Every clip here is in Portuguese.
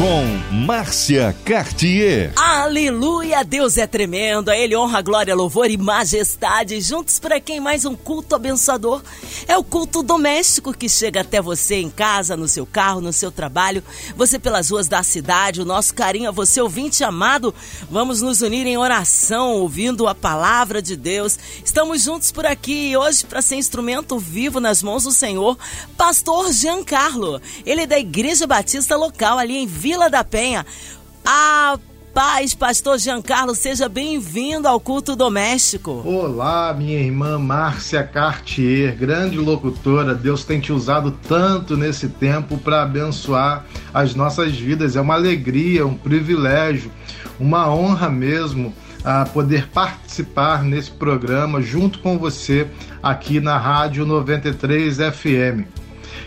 com Márcia Cartier. Aleluia, Deus é tremendo, a Ele honra, glória, louvor e majestade. Juntos para quem mais um culto abençoador. É o culto doméstico que chega até você em casa, no seu carro, no seu trabalho, você pelas ruas da cidade. O nosso carinho a você, ouvinte amado. Vamos nos unir em oração, ouvindo a palavra de Deus. Estamos juntos por aqui hoje para ser instrumento vivo nas mãos do Senhor, Pastor Giancarlo. Ele é da Igreja Batista local ali em Vila Vila da Penha. A paz, pastor Giancarlo, seja bem-vindo ao culto doméstico. Olá, minha irmã Márcia Cartier, grande locutora. Deus tem te usado tanto nesse tempo para abençoar as nossas vidas. É uma alegria, um privilégio, uma honra mesmo a poder participar nesse programa junto com você aqui na Rádio 93 FM.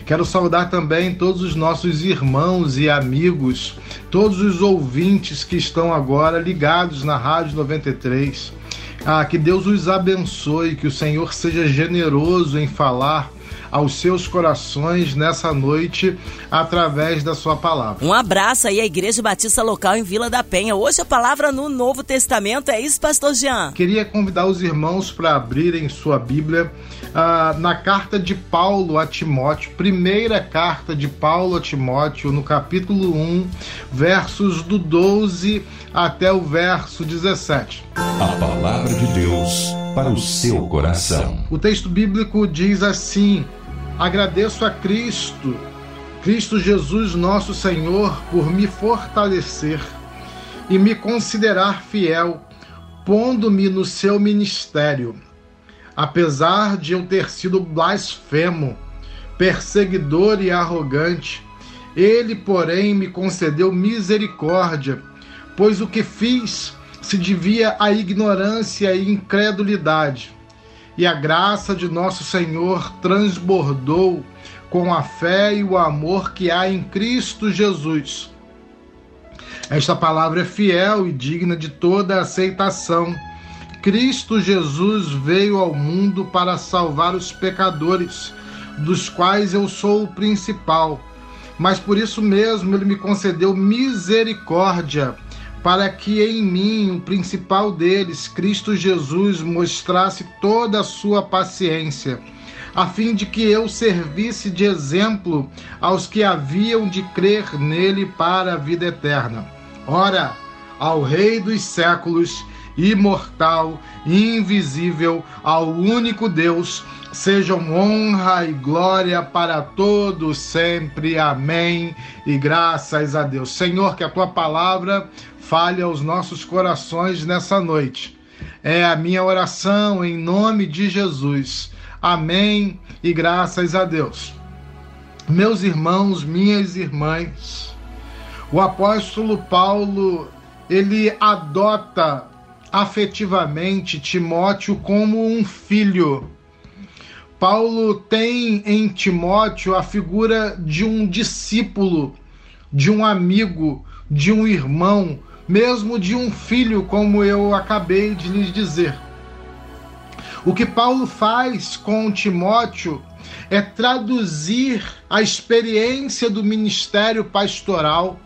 Quero saudar também todos os nossos irmãos e amigos, todos os ouvintes que estão agora ligados na Rádio 93. Ah, que Deus os abençoe, que o Senhor seja generoso em falar aos seus corações nessa noite através da sua palavra. Um abraço aí à Igreja Batista Local em Vila da Penha. Hoje a palavra no Novo Testamento é isso, pastor Jean? Queria convidar os irmãos para abrirem sua Bíblia uh, na carta de Paulo a Timóteo, primeira carta de Paulo a Timóteo, no capítulo 1, versos do 12 até o verso 17. A palavra de Deus para o seu coração. O texto bíblico diz assim: Agradeço a Cristo, Cristo Jesus, nosso Senhor, por me fortalecer e me considerar fiel, pondo-me no seu ministério. Apesar de eu ter sido blasfemo, perseguidor e arrogante, ele, porém, me concedeu misericórdia, pois o que fiz se devia à ignorância e incredulidade e a graça de nosso Senhor transbordou com a fé e o amor que há em Cristo Jesus. Esta palavra é fiel e digna de toda aceitação. Cristo Jesus veio ao mundo para salvar os pecadores, dos quais eu sou o principal. Mas por isso mesmo ele me concedeu misericórdia para que em mim, o principal deles, Cristo Jesus, mostrasse toda a sua paciência, a fim de que eu servisse de exemplo aos que haviam de crer nele para a vida eterna. Ora, ao Rei dos séculos, imortal, invisível, ao único Deus, sejam honra e glória para todos sempre. Amém. E graças a Deus. Senhor, que a tua palavra fale aos nossos corações nessa noite. É a minha oração em nome de Jesus. Amém e graças a Deus. Meus irmãos, minhas irmãs, o apóstolo Paulo, ele adota afetivamente Timóteo como um filho. Paulo tem em Timóteo a figura de um discípulo, de um amigo, de um irmão, mesmo de um filho, como eu acabei de lhes dizer. O que Paulo faz com Timóteo é traduzir a experiência do ministério pastoral,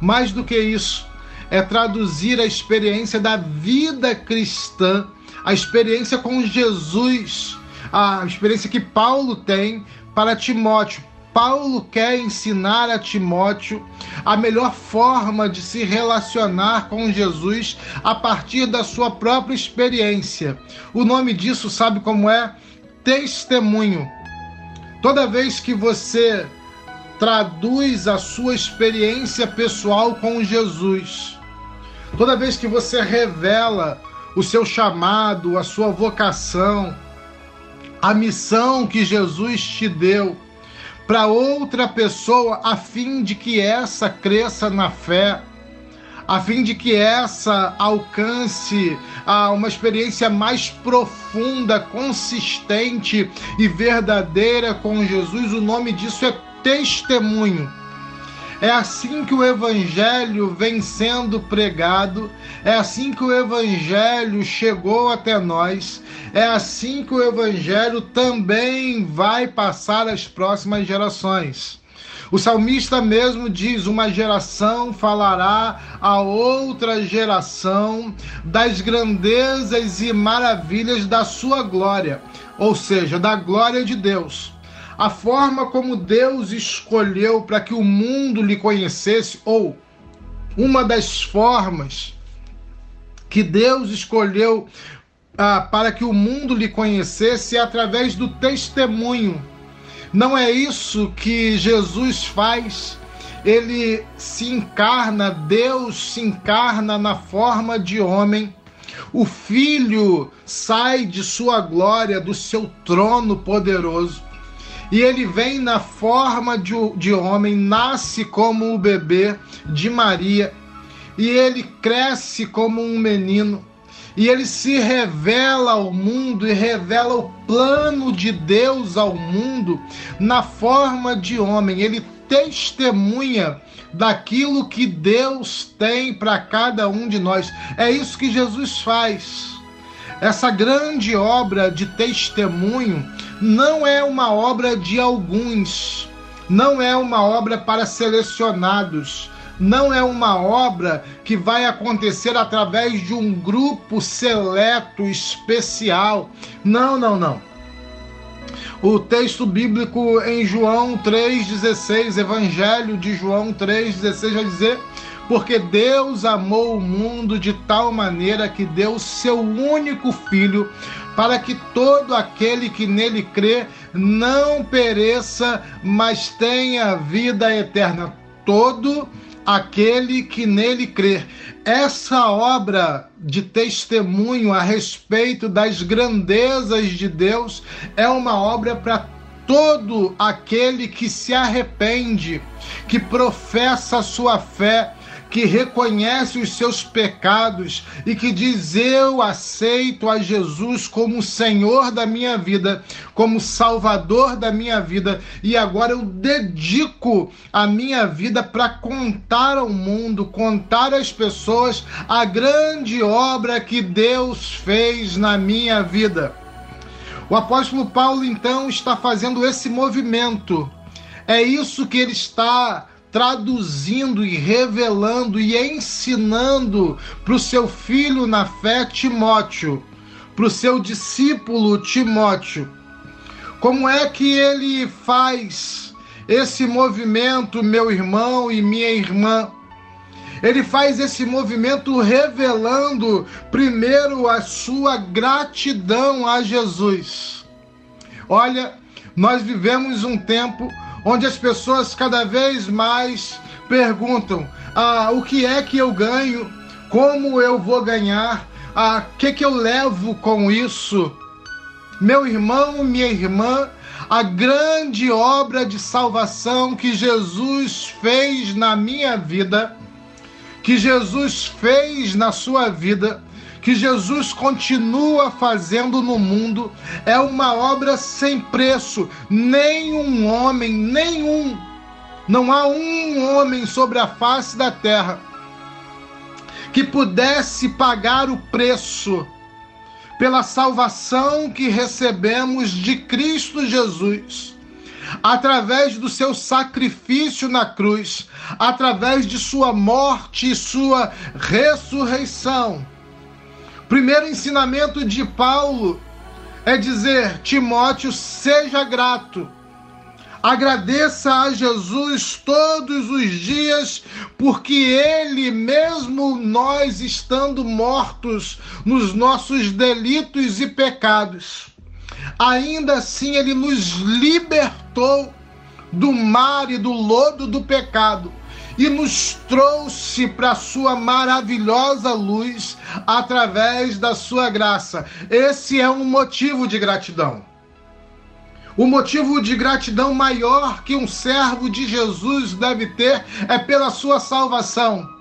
mais do que isso, é traduzir a experiência da vida cristã, a experiência com Jesus, a experiência que Paulo tem para Timóteo. Paulo quer ensinar a Timóteo a melhor forma de se relacionar com Jesus a partir da sua própria experiência. O nome disso, sabe como é? Testemunho. Toda vez que você traduz a sua experiência pessoal com Jesus, toda vez que você revela o seu chamado, a sua vocação, a missão que Jesus te deu, para outra pessoa, a fim de que essa cresça na fé, a fim de que essa alcance a uma experiência mais profunda, consistente e verdadeira com Jesus. O nome disso é testemunho. É assim que o Evangelho vem sendo pregado, é assim que o Evangelho chegou até nós, é assim que o Evangelho também vai passar às próximas gerações. O salmista mesmo diz: Uma geração falará a outra geração das grandezas e maravilhas da sua glória, ou seja, da glória de Deus a forma como Deus escolheu para que o mundo lhe conhecesse, ou uma das formas que Deus escolheu ah, para que o mundo lhe conhecesse é através do testemunho. Não é isso que Jesus faz. Ele se encarna, Deus se encarna na forma de homem. O Filho sai de sua glória, do seu trono poderoso e ele vem na forma de, de homem, nasce como o bebê de Maria, e ele cresce como um menino, e ele se revela ao mundo e revela o plano de Deus ao mundo na forma de homem. Ele testemunha daquilo que Deus tem para cada um de nós. É isso que Jesus faz. Essa grande obra de testemunho não é uma obra de alguns, não é uma obra para selecionados, não é uma obra que vai acontecer através de um grupo seleto, especial. Não, não, não. O texto bíblico em João 3,16, Evangelho de João 3,16, vai dizer porque Deus amou o mundo de tal maneira que deu seu único filho, para que todo aquele que nele crê não pereça, mas tenha vida eterna. Todo aquele que nele crê. Essa obra de testemunho a respeito das grandezas de Deus é uma obra para todo aquele que se arrepende, que professa a sua fé que reconhece os seus pecados e que diz: Eu aceito a Jesus como Senhor da minha vida, como Salvador da minha vida, e agora eu dedico a minha vida para contar ao mundo, contar às pessoas a grande obra que Deus fez na minha vida. O apóstolo Paulo então está fazendo esse movimento. É isso que ele está traduzindo e revelando e ensinando para o seu filho na fé Timóteo, para o seu discípulo Timóteo. Como é que ele faz esse movimento, meu irmão e minha irmã? Ele faz esse movimento revelando primeiro a sua gratidão a Jesus. Olha, nós vivemos um tempo onde as pessoas cada vez mais perguntam: ah, o que é que eu ganho? Como eu vou ganhar? O ah, que, que eu levo com isso? Meu irmão, minha irmã, a grande obra de salvação que Jesus fez na minha vida, que Jesus fez na sua vida, que Jesus continua fazendo no mundo é uma obra sem preço. Nenhum homem, nenhum, não há um homem sobre a face da terra que pudesse pagar o preço pela salvação que recebemos de Cristo Jesus através do seu sacrifício na cruz, através de sua morte e sua ressurreição. Primeiro ensinamento de Paulo é dizer: Timóteo, seja grato. Agradeça a Jesus todos os dias, porque Ele, mesmo nós estando mortos nos nossos delitos e pecados, ainda assim Ele nos libertou do mar e do lodo do pecado e nos trouxe para a sua maravilhosa luz através da sua graça. Esse é um motivo de gratidão. O motivo de gratidão maior que um servo de Jesus deve ter é pela sua salvação.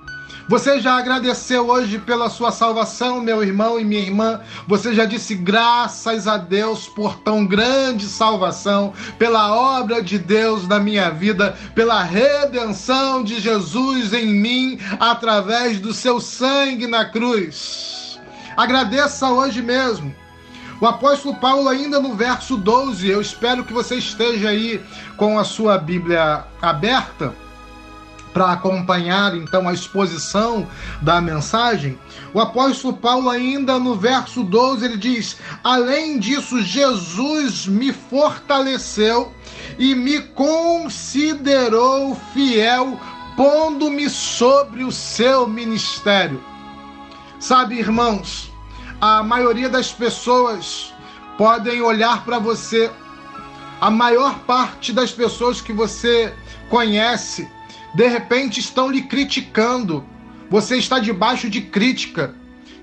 Você já agradeceu hoje pela sua salvação, meu irmão e minha irmã? Você já disse graças a Deus por tão grande salvação, pela obra de Deus na minha vida, pela redenção de Jesus em mim através do seu sangue na cruz? Agradeça hoje mesmo. O apóstolo Paulo, ainda no verso 12, eu espero que você esteja aí com a sua Bíblia aberta para acompanhar então a exposição da mensagem, o apóstolo Paulo, ainda no verso 12, ele diz: Além disso, Jesus me fortaleceu e me considerou fiel, pondo-me sobre o seu ministério. Sabe, irmãos, a maioria das pessoas podem olhar para você, a maior parte das pessoas que você conhece de repente estão lhe criticando. Você está debaixo de crítica.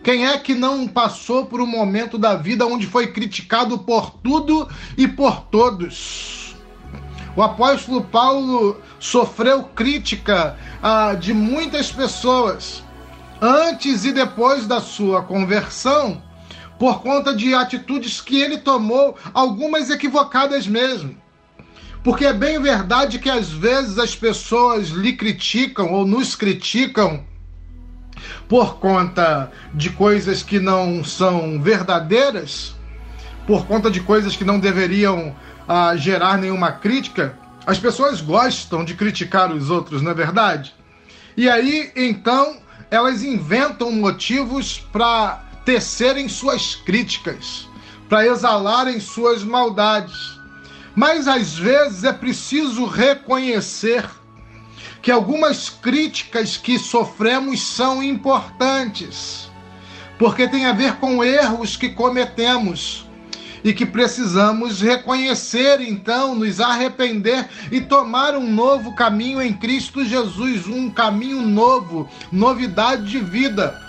Quem é que não passou por um momento da vida onde foi criticado por tudo e por todos? O apóstolo Paulo sofreu crítica ah, de muitas pessoas antes e depois da sua conversão por conta de atitudes que ele tomou, algumas equivocadas mesmo. Porque é bem verdade que às vezes as pessoas lhe criticam ou nos criticam por conta de coisas que não são verdadeiras, por conta de coisas que não deveriam ah, gerar nenhuma crítica. As pessoas gostam de criticar os outros, não é verdade? E aí, então, elas inventam motivos para tecerem suas críticas, para exalarem suas maldades. Mas às vezes é preciso reconhecer que algumas críticas que sofremos são importantes, porque tem a ver com erros que cometemos e que precisamos reconhecer, então, nos arrepender e tomar um novo caminho em Cristo Jesus, um caminho novo, novidade de vida.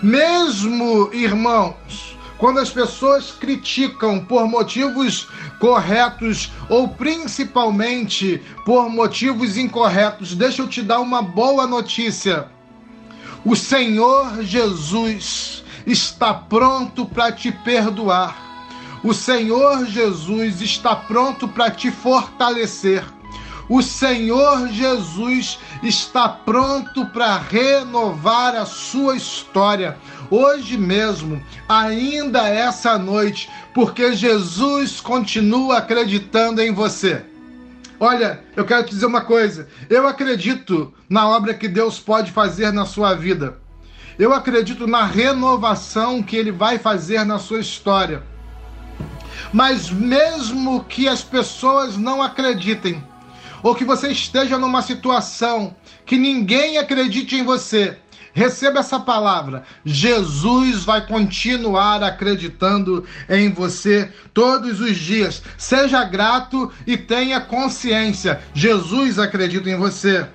Mesmo, irmãos, quando as pessoas criticam por motivos corretos ou principalmente por motivos incorretos, deixa eu te dar uma boa notícia. O Senhor Jesus está pronto para te perdoar. O Senhor Jesus está pronto para te fortalecer. O Senhor Jesus está pronto para renovar a sua história hoje mesmo, ainda essa noite, porque Jesus continua acreditando em você. Olha, eu quero te dizer uma coisa. Eu acredito na obra que Deus pode fazer na sua vida. Eu acredito na renovação que Ele vai fazer na sua história. Mas mesmo que as pessoas não acreditem, ou que você esteja numa situação que ninguém acredite em você, Receba essa palavra. Jesus vai continuar acreditando em você todos os dias. Seja grato e tenha consciência. Jesus acredita em você.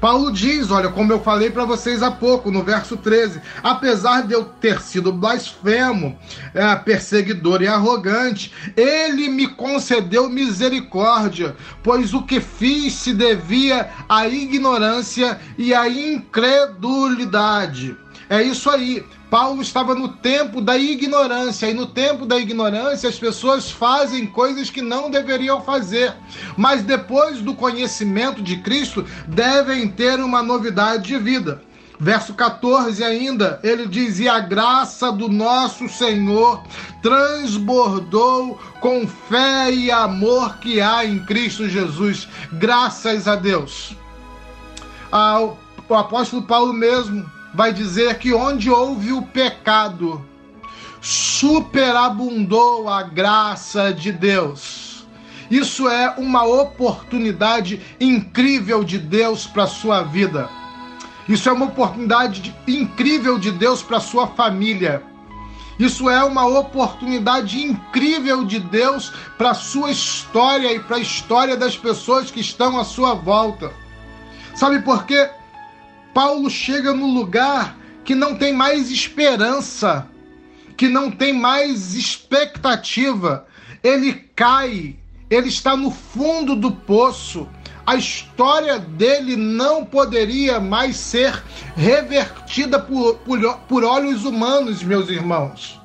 Paulo diz, olha, como eu falei para vocês há pouco, no verso 13: apesar de eu ter sido blasfemo, é, perseguidor e arrogante, ele me concedeu misericórdia, pois o que fiz se devia à ignorância e à incredulidade. É isso aí. Paulo estava no tempo da ignorância, e no tempo da ignorância as pessoas fazem coisas que não deveriam fazer, mas depois do conhecimento de Cristo devem ter uma novidade de vida. Verso 14 ainda, ele diz: E a graça do nosso Senhor transbordou com fé e amor que há em Cristo Jesus. Graças a Deus. O apóstolo Paulo mesmo vai dizer que onde houve o pecado, superabundou a graça de Deus. Isso é uma oportunidade incrível de Deus para sua vida. Isso é uma oportunidade de, incrível de Deus para sua família. Isso é uma oportunidade incrível de Deus para sua história e para a história das pessoas que estão à sua volta. Sabe por quê? Paulo chega no lugar que não tem mais esperança, que não tem mais expectativa. Ele cai, ele está no fundo do poço, a história dele não poderia mais ser revertida por, por, por olhos humanos, meus irmãos.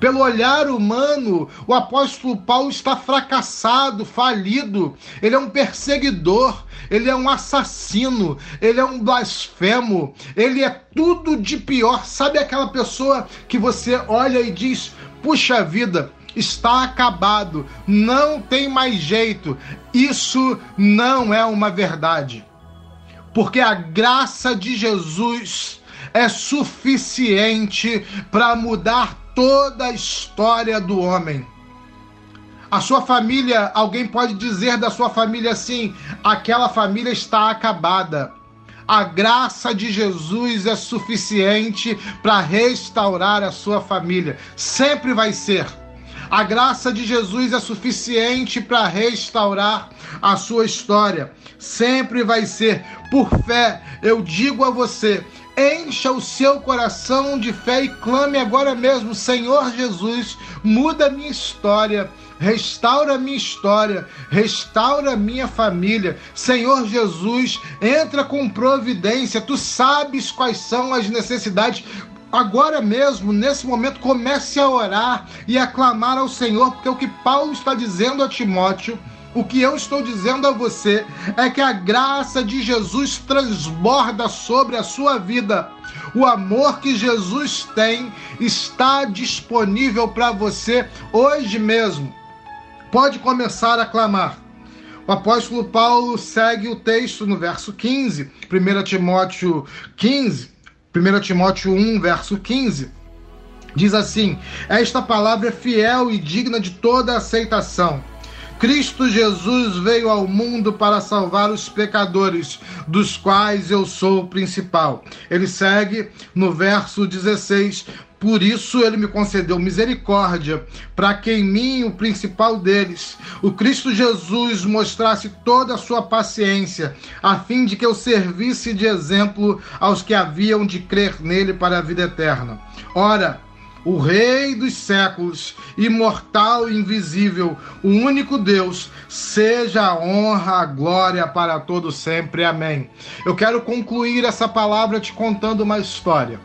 Pelo olhar humano, o apóstolo Paulo está fracassado, falido. Ele é um perseguidor, ele é um assassino, ele é um blasfemo, ele é tudo de pior. Sabe aquela pessoa que você olha e diz: puxa vida, está acabado, não tem mais jeito. Isso não é uma verdade. Porque a graça de Jesus é suficiente para mudar toda a história do homem. A sua família, alguém pode dizer da sua família assim: aquela família está acabada. A graça de Jesus é suficiente para restaurar a sua família. Sempre vai ser. A graça de Jesus é suficiente para restaurar a sua história. Sempre vai ser. Por fé, eu digo a você: Encha o seu coração de fé e clame agora mesmo: Senhor Jesus, muda minha história. Restaura minha história, restaura minha família. Senhor Jesus, entra com providência. Tu sabes quais são as necessidades agora mesmo, nesse momento, comece a orar e a clamar ao Senhor, porque o que Paulo está dizendo a Timóteo o que eu estou dizendo a você é que a graça de Jesus transborda sobre a sua vida. O amor que Jesus tem está disponível para você hoje mesmo. Pode começar a clamar. O apóstolo Paulo segue o texto no verso 15, 1 Timóteo 15, 1 Timóteo 1, verso 15. Diz assim: Esta palavra é fiel e digna de toda aceitação Cristo Jesus veio ao mundo para salvar os pecadores, dos quais eu sou o principal. Ele segue no verso 16: por isso ele me concedeu misericórdia, para que em mim, o principal deles, o Cristo Jesus, mostrasse toda a sua paciência, a fim de que eu servisse de exemplo aos que haviam de crer nele para a vida eterna. Ora, o Rei dos séculos, imortal e invisível, o único Deus, seja a honra, a glória para todo sempre. Amém. Eu quero concluir essa palavra te contando uma história.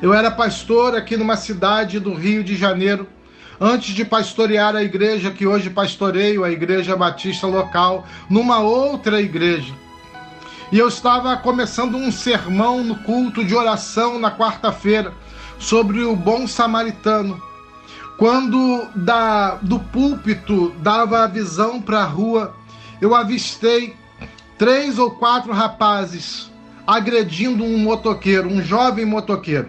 Eu era pastor aqui numa cidade do Rio de Janeiro, antes de pastorear a igreja que hoje pastoreio, a igreja batista local, numa outra igreja. E eu estava começando um sermão no culto de oração na quarta-feira sobre o bom samaritano. Quando da, do púlpito dava a visão para a rua, eu avistei três ou quatro rapazes agredindo um motoqueiro, um jovem motoqueiro.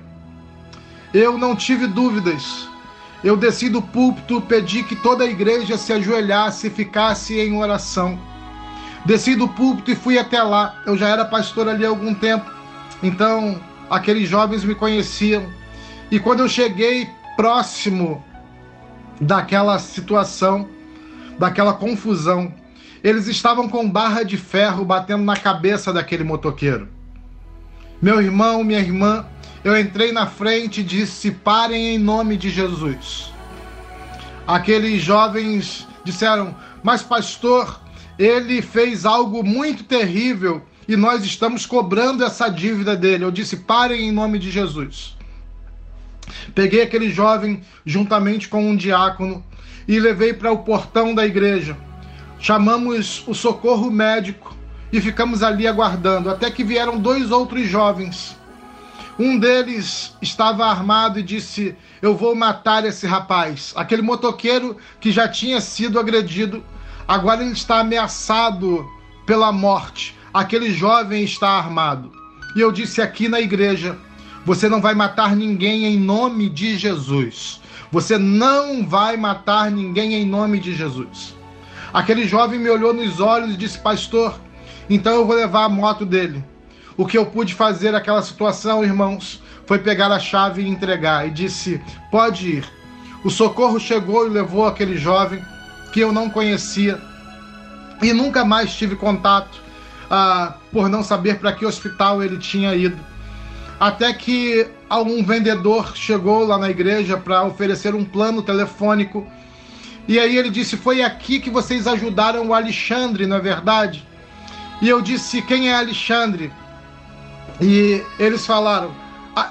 Eu não tive dúvidas. Eu desci do púlpito, pedi que toda a igreja se ajoelhasse e ficasse em oração. Desci do púlpito e fui até lá. Eu já era pastor ali há algum tempo, então aqueles jovens me conheciam e quando eu cheguei próximo daquela situação, daquela confusão, eles estavam com barra de ferro batendo na cabeça daquele motoqueiro. Meu irmão, minha irmã, eu entrei na frente e disse: parem em nome de Jesus. Aqueles jovens disseram: Mas, pastor, ele fez algo muito terrível e nós estamos cobrando essa dívida dele. Eu disse: parem em nome de Jesus. Peguei aquele jovem juntamente com um diácono e levei para o portão da igreja. Chamamos o socorro médico e ficamos ali aguardando, até que vieram dois outros jovens. Um deles estava armado e disse: Eu vou matar esse rapaz. Aquele motoqueiro que já tinha sido agredido, agora ele está ameaçado pela morte. Aquele jovem está armado. E eu disse aqui na igreja: você não vai matar ninguém em nome de Jesus. Você não vai matar ninguém em nome de Jesus. Aquele jovem me olhou nos olhos e disse: Pastor, então eu vou levar a moto dele. O que eu pude fazer naquela situação, irmãos, foi pegar a chave e entregar. E disse: Pode ir. O socorro chegou e levou aquele jovem que eu não conhecia e nunca mais tive contato ah, por não saber para que hospital ele tinha ido até que um vendedor chegou lá na igreja para oferecer um plano telefônico E aí ele disse: Foi aqui que vocês ajudaram o Alexandre, não é verdade? E eu disse: Quem é Alexandre? E eles falaram: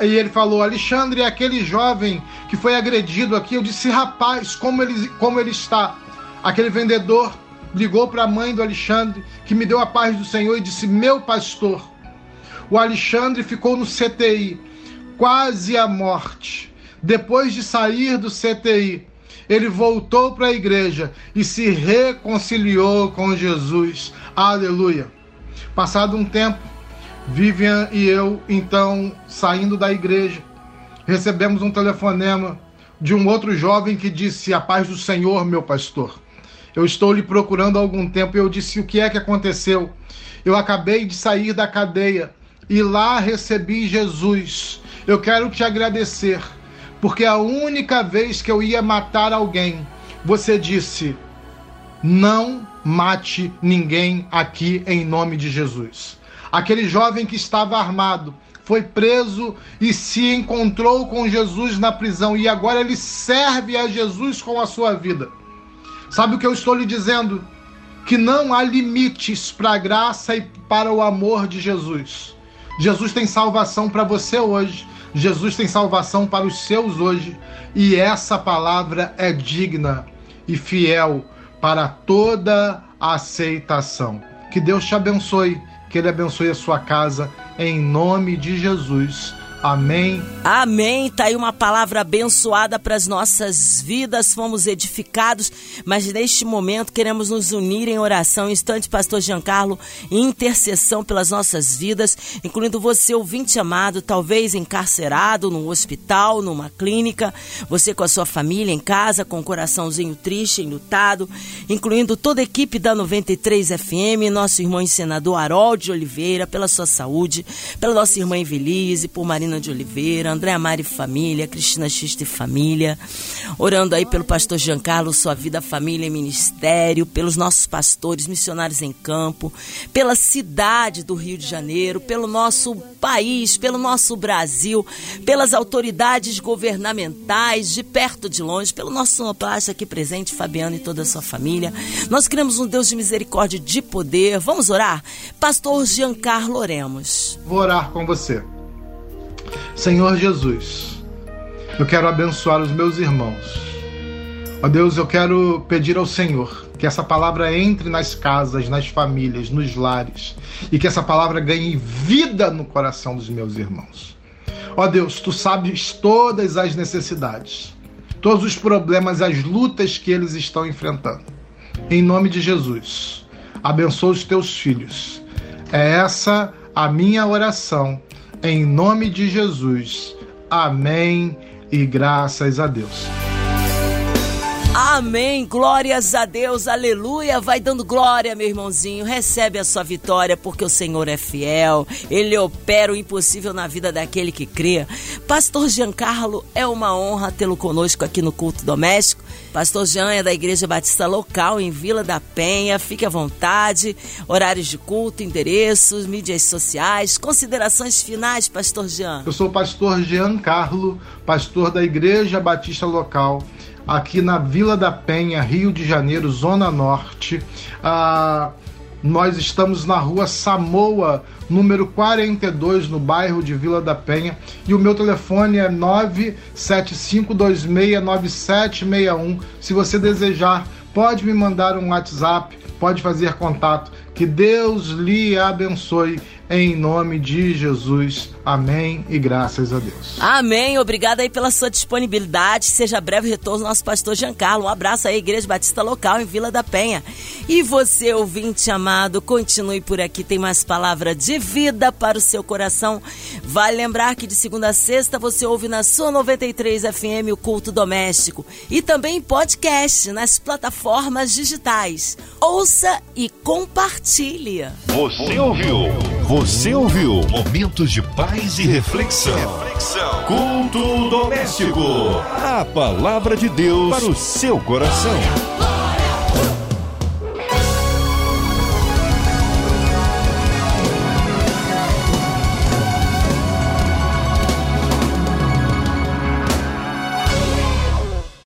e ele falou: Alexandre é aquele jovem que foi agredido aqui. Eu disse: Rapaz, como ele, como ele está? Aquele vendedor ligou para a mãe do Alexandre, que me deu a paz do Senhor, e disse: Meu pastor. O Alexandre ficou no CTI, quase à morte. Depois de sair do CTI, ele voltou para a igreja e se reconciliou com Jesus. Aleluia. Passado um tempo, Vivian e eu, então, saindo da igreja, recebemos um telefonema de um outro jovem que disse: A paz do Senhor, meu pastor. Eu estou lhe procurando há algum tempo. Eu disse: O que é que aconteceu? Eu acabei de sair da cadeia e lá recebi Jesus. Eu quero te agradecer, porque a única vez que eu ia matar alguém, você disse: Não mate ninguém aqui em nome de Jesus. Aquele jovem que estava armado foi preso e se encontrou com Jesus na prisão e agora ele serve a Jesus com a sua vida. Sabe o que eu estou lhe dizendo? Que não há limites para a graça e para o amor de Jesus. Jesus tem salvação para você hoje. Jesus tem salvação para os seus hoje. E essa palavra é digna e fiel para toda aceitação. Que Deus te abençoe que Ele abençoe a sua casa, em nome de Jesus. Amém. Amém. Tá aí uma palavra abençoada para as nossas vidas. Fomos edificados, mas neste momento queremos nos unir em oração. Instante, Pastor Giancarlo, intercessão pelas nossas vidas, incluindo você, ouvinte amado, talvez encarcerado num hospital, numa clínica, você com a sua família em casa, com o um coraçãozinho triste, enlutado, incluindo toda a equipe da 93 FM, nosso irmão senador Harold Oliveira, pela sua saúde, pela nossa irmã Evelise, por Marina de Oliveira, Andréa Mari Família, Cristina Xista e Família, orando aí pelo pastor Giancarlo, sua vida, família e ministério, pelos nossos pastores, missionários em campo, pela cidade do Rio de Janeiro, pelo nosso país, pelo nosso Brasil, pelas autoridades governamentais, de perto de longe, pelo nosso sonoplasta aqui presente, Fabiano e toda a sua família. Nós queremos um Deus de misericórdia de poder. Vamos orar? Pastor Giancarlo, oremos. Vou orar com você. Senhor Jesus, eu quero abençoar os meus irmãos. Ó Deus, eu quero pedir ao Senhor que essa palavra entre nas casas, nas famílias, nos lares e que essa palavra ganhe vida no coração dos meus irmãos. Ó Deus, tu sabes todas as necessidades, todos os problemas, as lutas que eles estão enfrentando. Em nome de Jesus, abençoa os teus filhos. É essa a minha oração em nome de Jesus. Amém e graças a Deus. Amém, glórias a Deus, aleluia. Vai dando glória, meu irmãozinho. Recebe a sua vitória, porque o Senhor é fiel. Ele opera o impossível na vida daquele que crê. Pastor Giancarlo, é uma honra tê-lo conosco aqui no culto doméstico. Pastor Jean é da Igreja Batista Local em Vila da Penha. Fique à vontade. Horários de culto, endereços, mídias sociais, considerações finais, Pastor Jean. Eu sou o pastor Jean Carlo, pastor da Igreja Batista Local aqui na Vila da Penha, Rio de Janeiro, Zona Norte. Ah, nós estamos na rua Samoa, número 42, no bairro de Vila da Penha. E o meu telefone é 975269761. Se você desejar, pode me mandar um WhatsApp, pode fazer contato. Que Deus lhe abençoe em nome de Jesus. Amém e graças a Deus. Amém. Obrigada aí pela sua disponibilidade. Seja breve retorno nosso pastor Giancarlo. Um abraço aí, Igreja Batista Local em Vila da Penha. E você, ouvinte amado, continue por aqui. Tem mais palavra de vida para o seu coração. Vale lembrar que de segunda a sexta você ouve na sua 93 FM o Culto Doméstico e também podcast nas plataformas digitais. Ouça e compartilhe. Você ouviu? Você ouviu? Momentos de paz e reflexão. reflexão. Culto doméstico. A palavra de Deus para o seu coração.